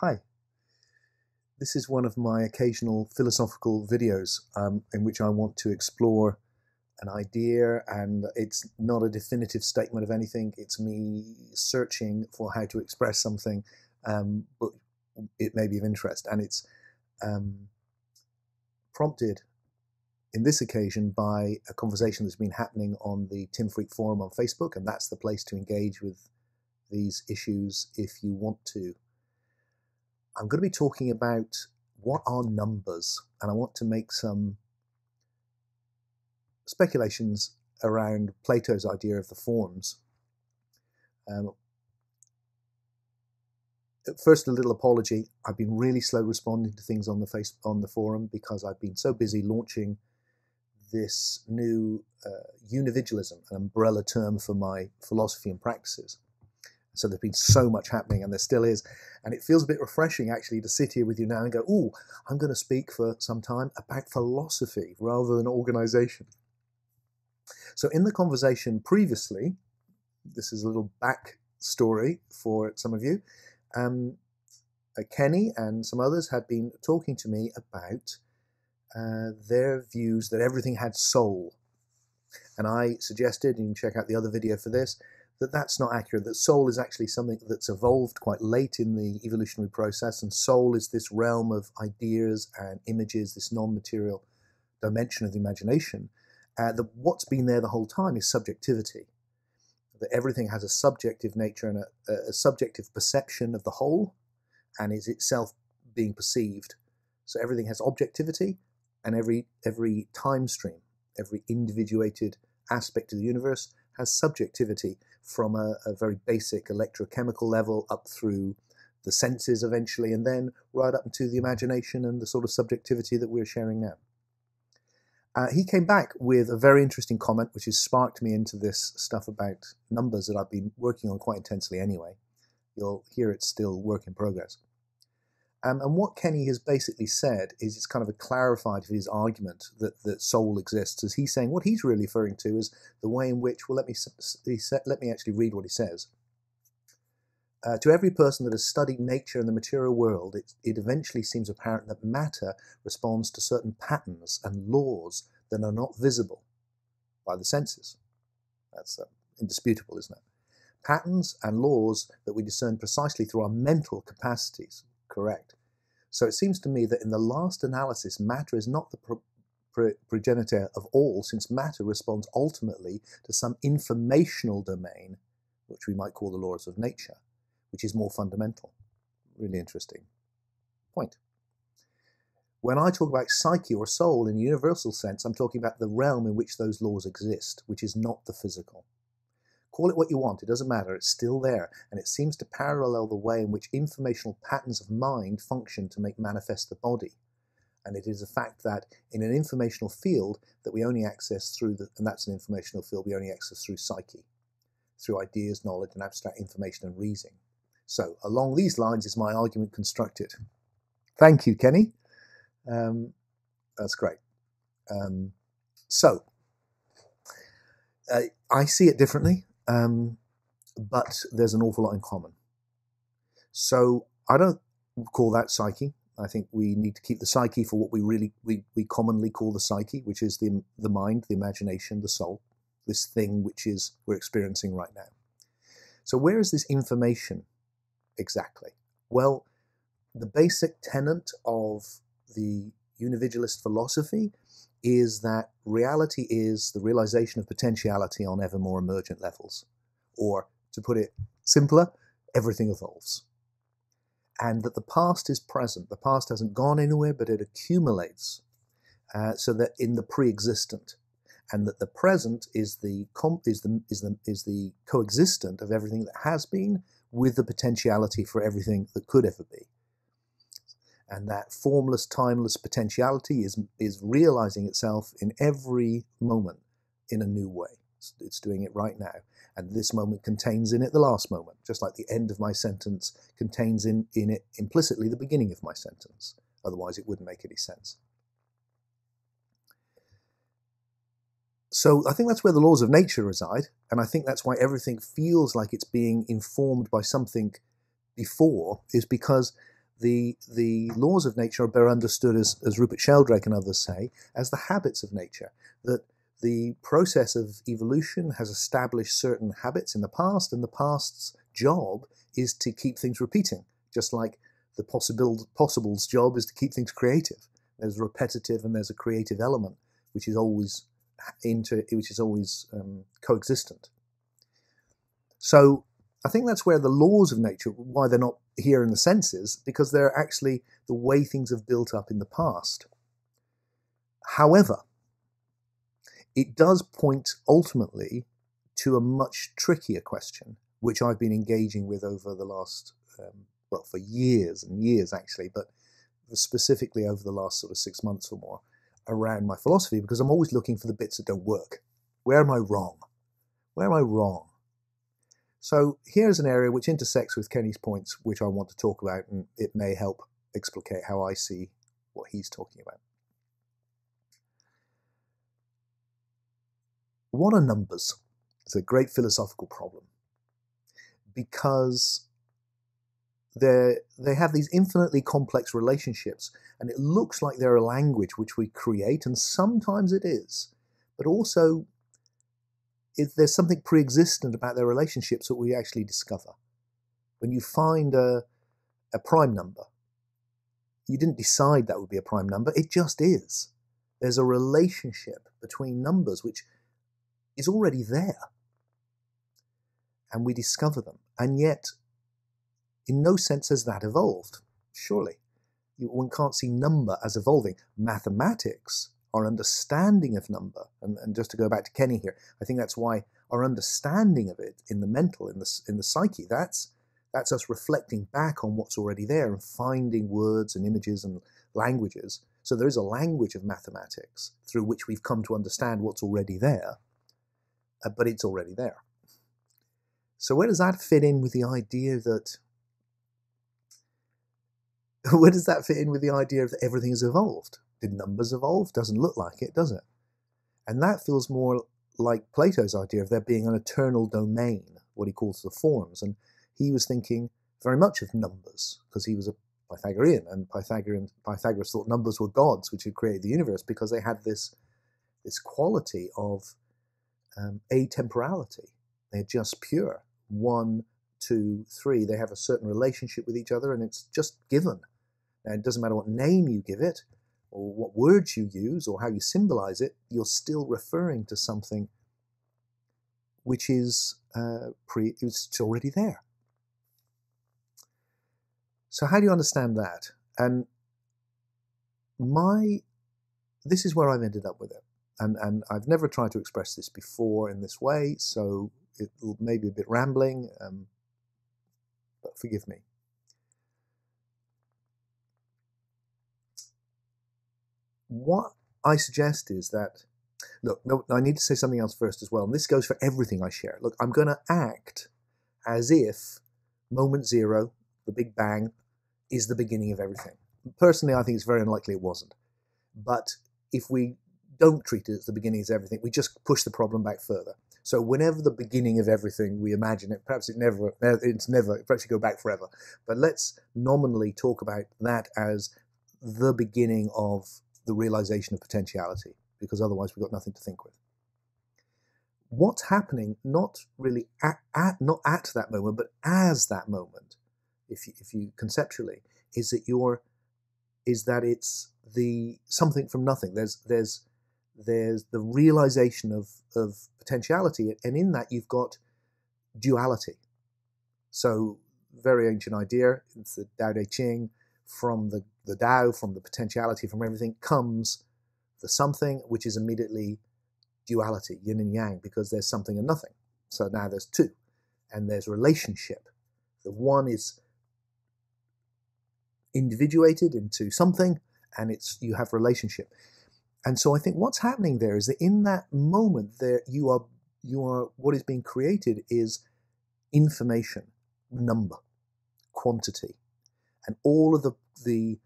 Hi. This is one of my occasional philosophical videos um, in which I want to explore an idea, and it's not a definitive statement of anything. It's me searching for how to express something, um, but it may be of interest, and it's um, prompted in this occasion by a conversation that's been happening on the Tim Freke forum on Facebook, and that's the place to engage with these issues if you want to. I'm going to be talking about what are numbers, and I want to make some speculations around Plato's idea of the forms. Um, first, a little apology. I've been really slow responding to things on the face on the forum because I've been so busy launching this new uh, unividualism, an umbrella term for my philosophy and practices. So there's been so much happening, and there still is. And it feels a bit refreshing actually to sit here with you now and go, oh, I'm going to speak for some time about philosophy rather than organization. So in the conversation previously, this is a little back story for some of you. Um, uh, Kenny and some others had been talking to me about uh, their views that everything had soul. And I suggested, you can check out the other video for this, that that's not accurate, that soul is actually something that's evolved quite late in the evolutionary process, and soul is this realm of ideas and images, this non material dimension of the imagination. Uh, the, what's been there the whole time is subjectivity. That everything has a subjective nature and a, a subjective perception of the whole and is itself being perceived. So everything has objectivity and every every time stream, every individuated aspect of the universe has subjectivity from a, a very basic electrochemical level up through the senses eventually, and then right up into the imagination and the sort of subjectivity that we're sharing now. Uh, he came back with a very interesting comment, which has sparked me into this stuff about numbers that I've been working on quite intensely anyway. You'll hear it's still work in progress. Um, and what Kenny has basically said is it's kind of a clarified of his argument that, that soul exists, as he's saying what he's really referring to is the way in which, well, let me, let me actually read what he says. Uh, to every person that has studied nature and the material world, it, it eventually seems apparent that matter responds to certain patterns and laws that are not visible by the senses. That's uh, indisputable, isn't it? Patterns and laws that we discern precisely through our mental capacities, correct. So it seems to me that in the last analysis, matter is not the pro- pro- progenitor of all, since matter responds ultimately to some informational domain, which we might call the laws of nature, which is more fundamental. Really interesting point. When I talk about psyche or soul in a universal sense, I'm talking about the realm in which those laws exist, which is not the physical. Call it what you want, it doesn't matter, it's still there, and it seems to parallel the way in which informational patterns of mind function to make manifest the body. And it is a fact that in an informational field that we only access through the, and that's an informational field we only access through psyche, through ideas, knowledge, and abstract information and reasoning. So, along these lines is my argument constructed. Thank you, Kenny. Um, that's great. Um, so, uh, I see it differently um, but there's an awful lot in common. So I don't call that psyche. I think we need to keep the psyche for what we really we, we commonly call the psyche, which is the the mind, the imagination, the soul, this thing which is we're experiencing right now. So where is this information exactly? Well, the basic tenet of the unividualist philosophy is that reality is the realization of potentiality on ever more emergent levels. Or, to put it simpler, everything evolves. And that the past is present. The past hasn't gone anywhere, but it accumulates uh, so that in the pre existent. And that the present is the, is, the, is, the, is the coexistent of everything that has been with the potentiality for everything that could ever be and that formless, timeless potentiality is is realizing itself in every moment in a new way. It's, it's, doing it right now, and this moment contains in it the last moment, just like the end of my sentence contains in in it implicitly the beginning of my sentence. Otherwise, it wouldn't make any sense. So I think that's where the laws of nature reside, and I think that's why everything feels like it's being informed by something before, is because the the laws of nature are better understood as, as Rupert Sheldrake and others say, as the habits of nature. That the process of evolution has established certain habits in the past, and the past's job is to keep things repeating, just like the possible possible's job is to keep things creative. There's repetitive and there's a creative element, which is always into which is always um, coexistent. So I think that's where the laws of nature, why they're not here in the senses, because they're actually the way things have built up in the past. However, it does point ultimately to a much trickier question, which I've been engaging with over the last, um, well, for years and years actually, but specifically over the last sort of six months or more around my philosophy, because I'm always looking for the bits that don't work. Where am I wrong? Where am I wrong? So here's an area which intersects with Kenny's points, which I want to talk about, and it may help explicate how I see what he's talking about. What are numbers? It's a great philosophical problem because they they have these infinitely complex relationships, and it looks like they're a language which we create, and sometimes it is, but also if there's something pre-existent about their relationships that we actually discover. When you find a, a prime number, you didn't decide that would be a prime number, it just is. There's a relationship between numbers which is already there. And we discover them. And yet, in no sense has that evolved, surely. One can't see number as evolving. Mathematics our understanding of number, and, and just to go back to Kenny here, I think that's why our understanding of it in the mental, in the in the psyche, that's that's us reflecting back on what's already there and finding words and images and languages. So there is a language of mathematics through which we've come to understand what's already there, uh, but it's already there. So where does that fit in with the idea that where does that fit in with the idea that everything has evolved? Did numbers evolve? Doesn't look like it, does it? And that feels more like Plato's idea of there being an eternal domain, what he calls the forms. And he was thinking very much of numbers because he was a Pythagorean, and Pythagorean, Pythagoras thought numbers were gods which had created the universe because they had this this quality of um, atemporality. They're just pure. One, two, three. They have a certain relationship with each other, and it's just given. Now, it doesn't matter what name you give it, or what words you use or how you symbolize it, you're still referring to something which is uh, pre, it's already there. So how do you understand that? And my, this is where I've ended up with it. And, and I've never tried to express this before in this way, so it may be a bit rambling, um, but forgive me. What I suggest is that, look, no, I need to say something else first as well. And this goes for everything I share. Look, I'm going to act as if moment zero, the Big Bang, is the beginning of everything. Personally, I think it's very unlikely it wasn't. But if we don't treat it as the beginning of everything, we just push the problem back further. So whenever the beginning of everything we imagine it, perhaps it never, it's never, perhaps you go back forever. But let's nominally talk about that as the beginning of the realization of potentiality, because otherwise we've got nothing to think with. What's happening, not really at, at not at that moment, but as that moment, if you, if you conceptually, is that you're, is that it's the something from nothing. There's there's there's the realization of of potentiality, and in that you've got duality. So very ancient idea. It's the Tao Te Ching from the, the Tao, from the potentiality, from everything, comes the something, which is immediately duality, yin and yang, because there's something and nothing. So now there's two, and there's relationship. The one is individuated into something, and it's you have relationship. And so I think what's happening there is that in that moment, there you are you are what is being created is information, number, quantity, and all of the the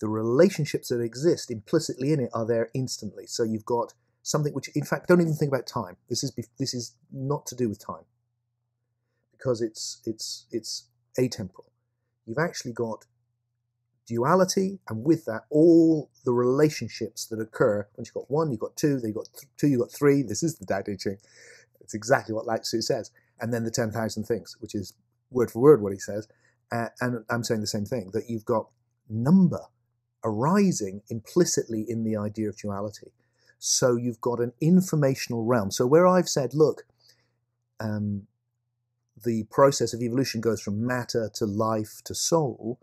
the relationships that exist implicitly in it are there instantly. So you've got something which, in fact, don't even think about time. This is this is not to do with time because it's it's it's atemporal. You've actually got duality, and with that, all the relationships that occur. Once you've got one, you've got two, then you've got th- two, you've got three. This is the Tao Te Ching. It's exactly what Lao Tzu says. And then the 10,000 things, which is word for word what he says. Uh, and I'm saying the same thing that you've got number arising implicitly in the idea of duality. So you've got an informational realm. So where I've said, look, um, the process of evolution goes from matter to life to soul,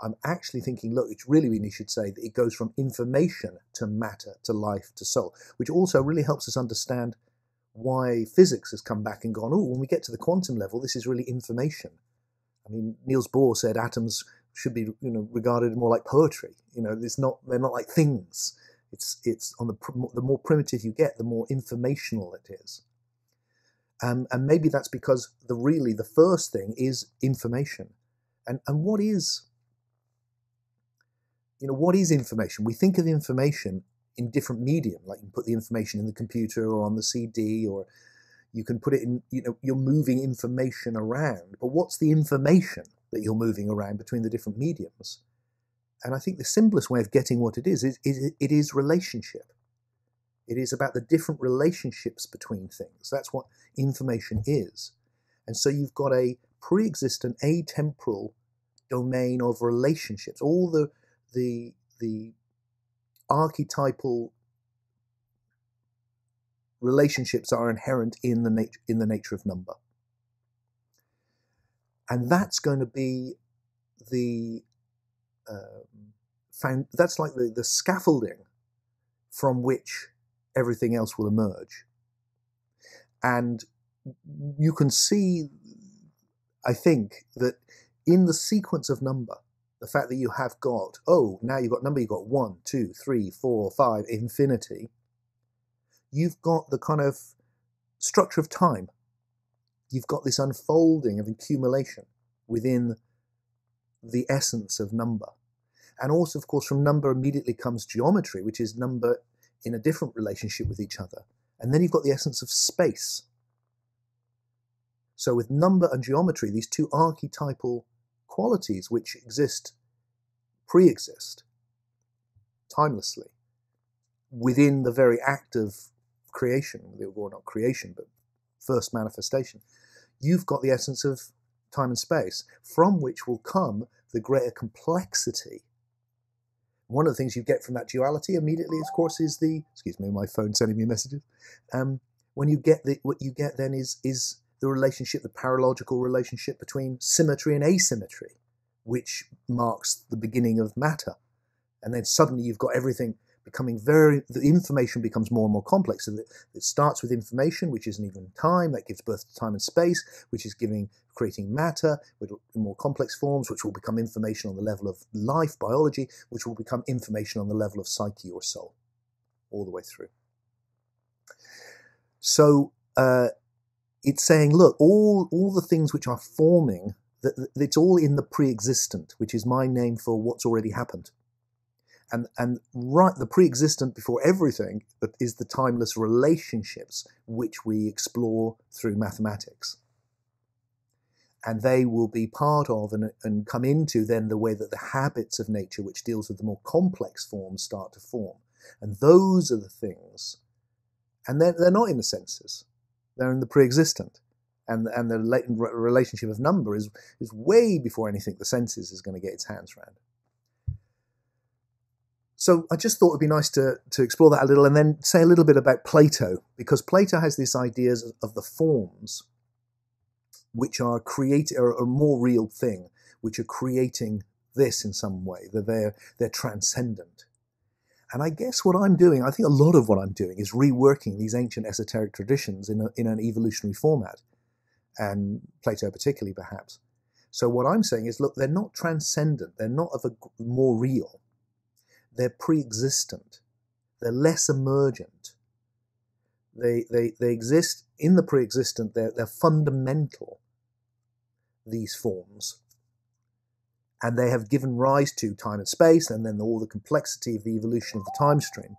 I'm actually thinking, look, it's really, really should say that it goes from information to matter to life to soul, which also really helps us understand why physics has come back and gone, oh, when we get to the quantum level, this is really information. I mean, Niels Bohr said atoms should be, you know, regarded more like poetry. You know, it's not they're not like things. It's it's on the the more primitive you get, the more informational it is. Um, and maybe that's because the really the first thing is information. And and what is you know what is information? We think of information in different medium, like you put the information in the computer or on the CD or you can put it in, you know, you're moving information around. But what's the information that you're moving around between the different mediums? And I think the simplest way of getting what it is is, is it is relationship. It is about the different relationships between things. That's what information is. And so you've got a pre existent atemporal domain of relationships. All the the the archetypal relationships are inherent in the nature in the nature of number. And that's going to be the um, found, that's like the, the scaffolding from which everything else will emerge. And you can see i think that in the sequence of number the fact that you have got oh now you've got number you've got one two three four five infinity you've got the kind of structure of time. You've got this unfolding of accumulation within the essence of number. And also, of course, from number immediately comes geometry, which is number in a different relationship with each other. And then you've got the essence of space. So, with number and geometry, these two archetypal qualities which exist, pre exist, timelessly, within the very act of creation, or not creation, but first manifestation, you've got the essence of time and space, from which will come the greater complexity. One of the things you get from that duality immediately, of course, is the excuse me, my phone sending me messages. Um, when you get the what you get then is is the relationship, the paralogical relationship between symmetry and asymmetry, which marks the beginning of matter. And then suddenly you've got everything becoming very, the information becomes more and more complex. So it starts with information, which isn't even time, that gives birth to time and space, which is giving, creating matter with more complex forms, which will become information on the level of life, biology, which will become information on the level of psyche or soul, all the way through. So uh, it's saying, look, all, all the things which are forming, that, it's all in the pre-existent, which is my name for what's already happened and and right the pre-existent before everything is the timeless relationships which we explore through mathematics. And they will be part of and, and come into then the way that the habits of nature which deals with the more complex forms start to form. And those are the things and they're, they're not in the senses. They're in the pre-existent. And and the relationship of number is is way before anything the senses is going to get its hands around so I just thought it'd be nice to, to explore that a little and then say a little bit about Plato, because Plato has these ideas of, the forms which are creating are a more real thing, which are creating this in some way, that they're they're transcendent. And I guess what I'm doing, I think a lot of what I'm doing is reworking these ancient esoteric traditions in, a, in an evolutionary format, and Plato particularly perhaps. So what I'm saying is, look, they're not transcendent, they're not of a more real, they're pre-existent. They're less emergent. They, they, they exist in the pre-existent. They're, they're fundamental, these forms. And they have given rise to time and space, and then all the complexity of the evolution of the time stream.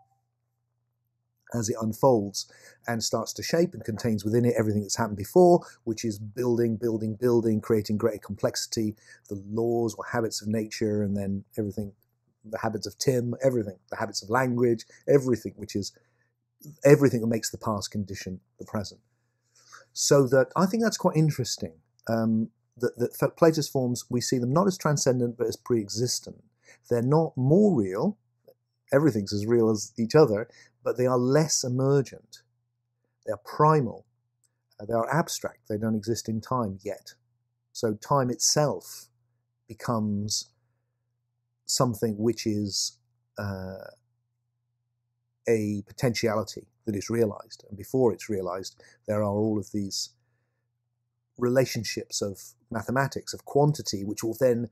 as it unfolds and starts to shape and contains within it everything that's happened before, which is building, building, building, creating greater complexity, the laws or habits of nature, and then everything, the habits of Tim, everything, the habits of language, everything, which is everything that makes the past condition the present. So that I think that's quite interesting. Um, that, that Plato's forms, we see them not as transcendent but as pre existent. They're not more real, everything's as real as each other, but they are less emergent. They are primal. They are abstract. They don't exist in time yet. So time itself becomes something which is uh, a potentiality that is realized. And before it's realized, there are all of these relationships of mathematics, of quantity, which will then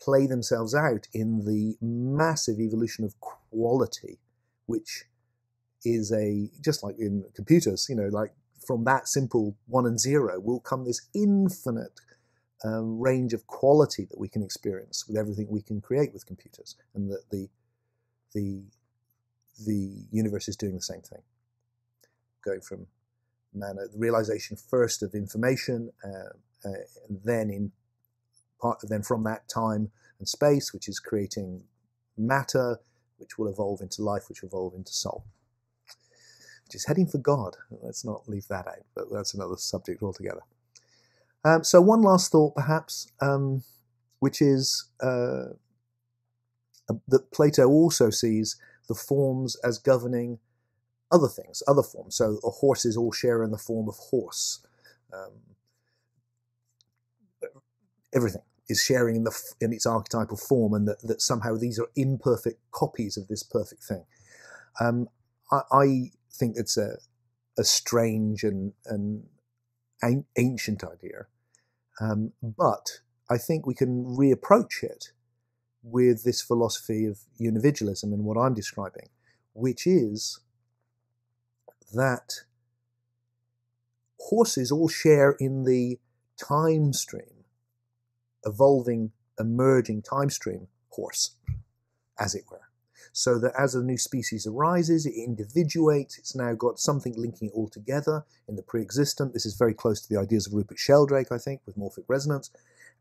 play themselves out in the massive evolution of quality, which is a just like in computers, you know, like from that simple one and zero will come this infinite um, range of quality that we can experience with everything we can create with computers, and that the the the universe is doing the same thing, going from man, the realization first of information, uh, uh, and then in part, then from that time and space, which is creating matter, which will evolve into life, which will evolve into soul which is heading for God. Let's not leave that out, but that's another subject altogether. Um, so, one last thought, perhaps, um, which is uh, that Plato also sees the forms as governing other things, other forms. So, horses all share in the form of horse. Um, everything is sharing in the in its archetypal form, and that, that somehow these are imperfect copies of this perfect thing. Um, I, I, think it's a a strange and and ancient idea, um, but I think we can reapproach it with this philosophy of unividualism and what I'm describing, which is that horses all share in the time stream, evolving, emerging time stream horse, as it were so that as a new species arises, it individuates, it's now got something linking it all together in the pre existent. This is very close to the ideas of Rupert Sheldrake, I think, with morphic resonance.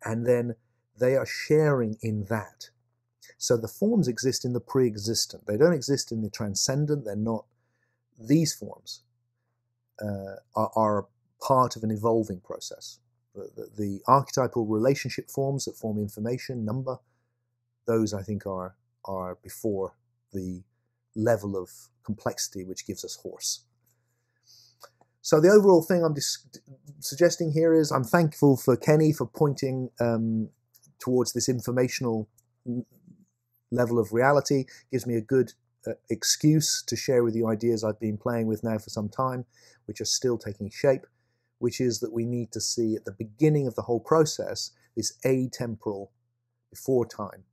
And then they are sharing in that. So the forms exist in the pre existent, they don't exist in the transcendent, they're not. These forms uh, are, are, part of an evolving process. The, the, the archetypal relationship forms that form information, number, those I think are are before the level of complexity which gives us horse. So the overall thing I'm suggesting here is I'm thankful for Kenny for pointing um, towards this informational level of reality. Gives me a good uh, excuse to share with you ideas I've been playing with now for some time, which are still taking shape. Which is that we need to see at the beginning of the whole process this atemporal, before time,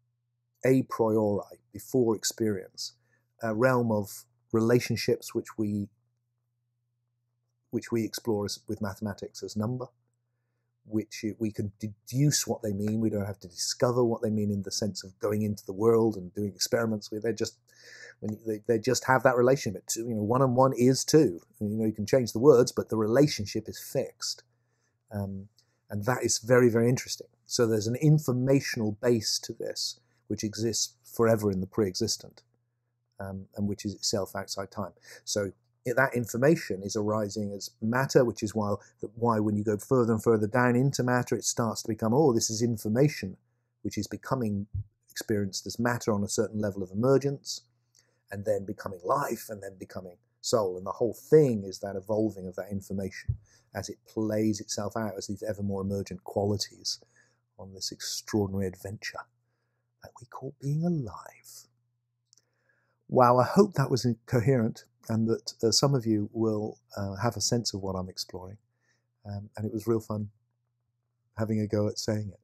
a priori, before experience, a realm of relationships which we which we explore as, with mathematics as number, which we can deduce what they mean. We don't have to discover what they mean in the sense of going into the world and doing experiments with. They just they, they just have that relationship. Two, you know, one and one is two. And, you know, you can change the words, but the relationship is fixed, um, and that is very very interesting. So there's an informational base to this which exists forever in the pre-existent um, and which is itself outside time. So that information is arising as matter, which is why, why when you go further and further down into matter, it starts to become, oh, this is information, which is becoming experienced as matter on a certain level of emergence, and then becoming life, and then becoming soul. And the whole thing is that evolving of that information as it plays itself out as these ever more emergent qualities on this extraordinary adventure that we call being alive. Wow, I hope that was coherent and that uh, some of you will uh, have a sense of what I'm exploring. Um, and it was real fun having a go at saying it.